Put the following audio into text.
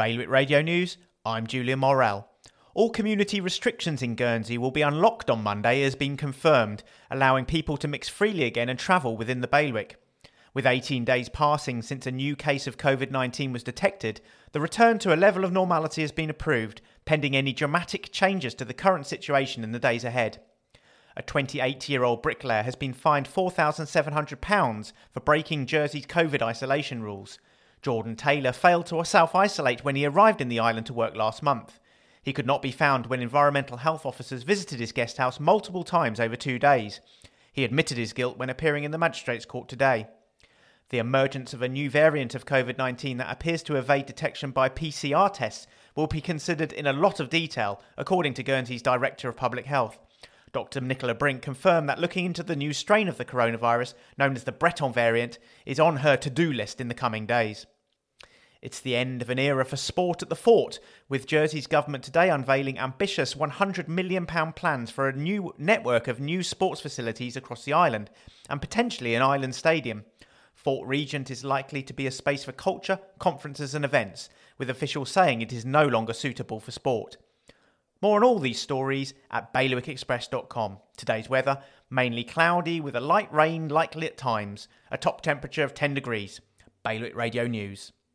Bailiwick Radio News, I'm Julian Morrell. All community restrictions in Guernsey will be unlocked on Monday as been confirmed, allowing people to mix freely again and travel within the bailiwick. With 18 days passing since a new case of COVID 19 was detected, the return to a level of normality has been approved, pending any dramatic changes to the current situation in the days ahead. A 28 year old bricklayer has been fined £4,700 for breaking Jersey's COVID isolation rules. Jordan Taylor failed to self isolate when he arrived in the island to work last month. He could not be found when environmental health officers visited his guest house multiple times over two days. He admitted his guilt when appearing in the magistrates' court today. The emergence of a new variant of COVID 19 that appears to evade detection by PCR tests will be considered in a lot of detail, according to Guernsey's Director of Public Health. Dr. Nicola Brink confirmed that looking into the new strain of the coronavirus, known as the Breton variant, is on her to do list in the coming days. It's the end of an era for sport at the fort, with Jersey's government today unveiling ambitious £100 million plans for a new network of new sports facilities across the island, and potentially an island stadium. Fort Regent is likely to be a space for culture, conferences, and events, with officials saying it is no longer suitable for sport. More on all these stories at bailiwickexpress.com. Today's weather mainly cloudy with a light rain likely at times, a top temperature of 10 degrees. Bailiwick Radio News.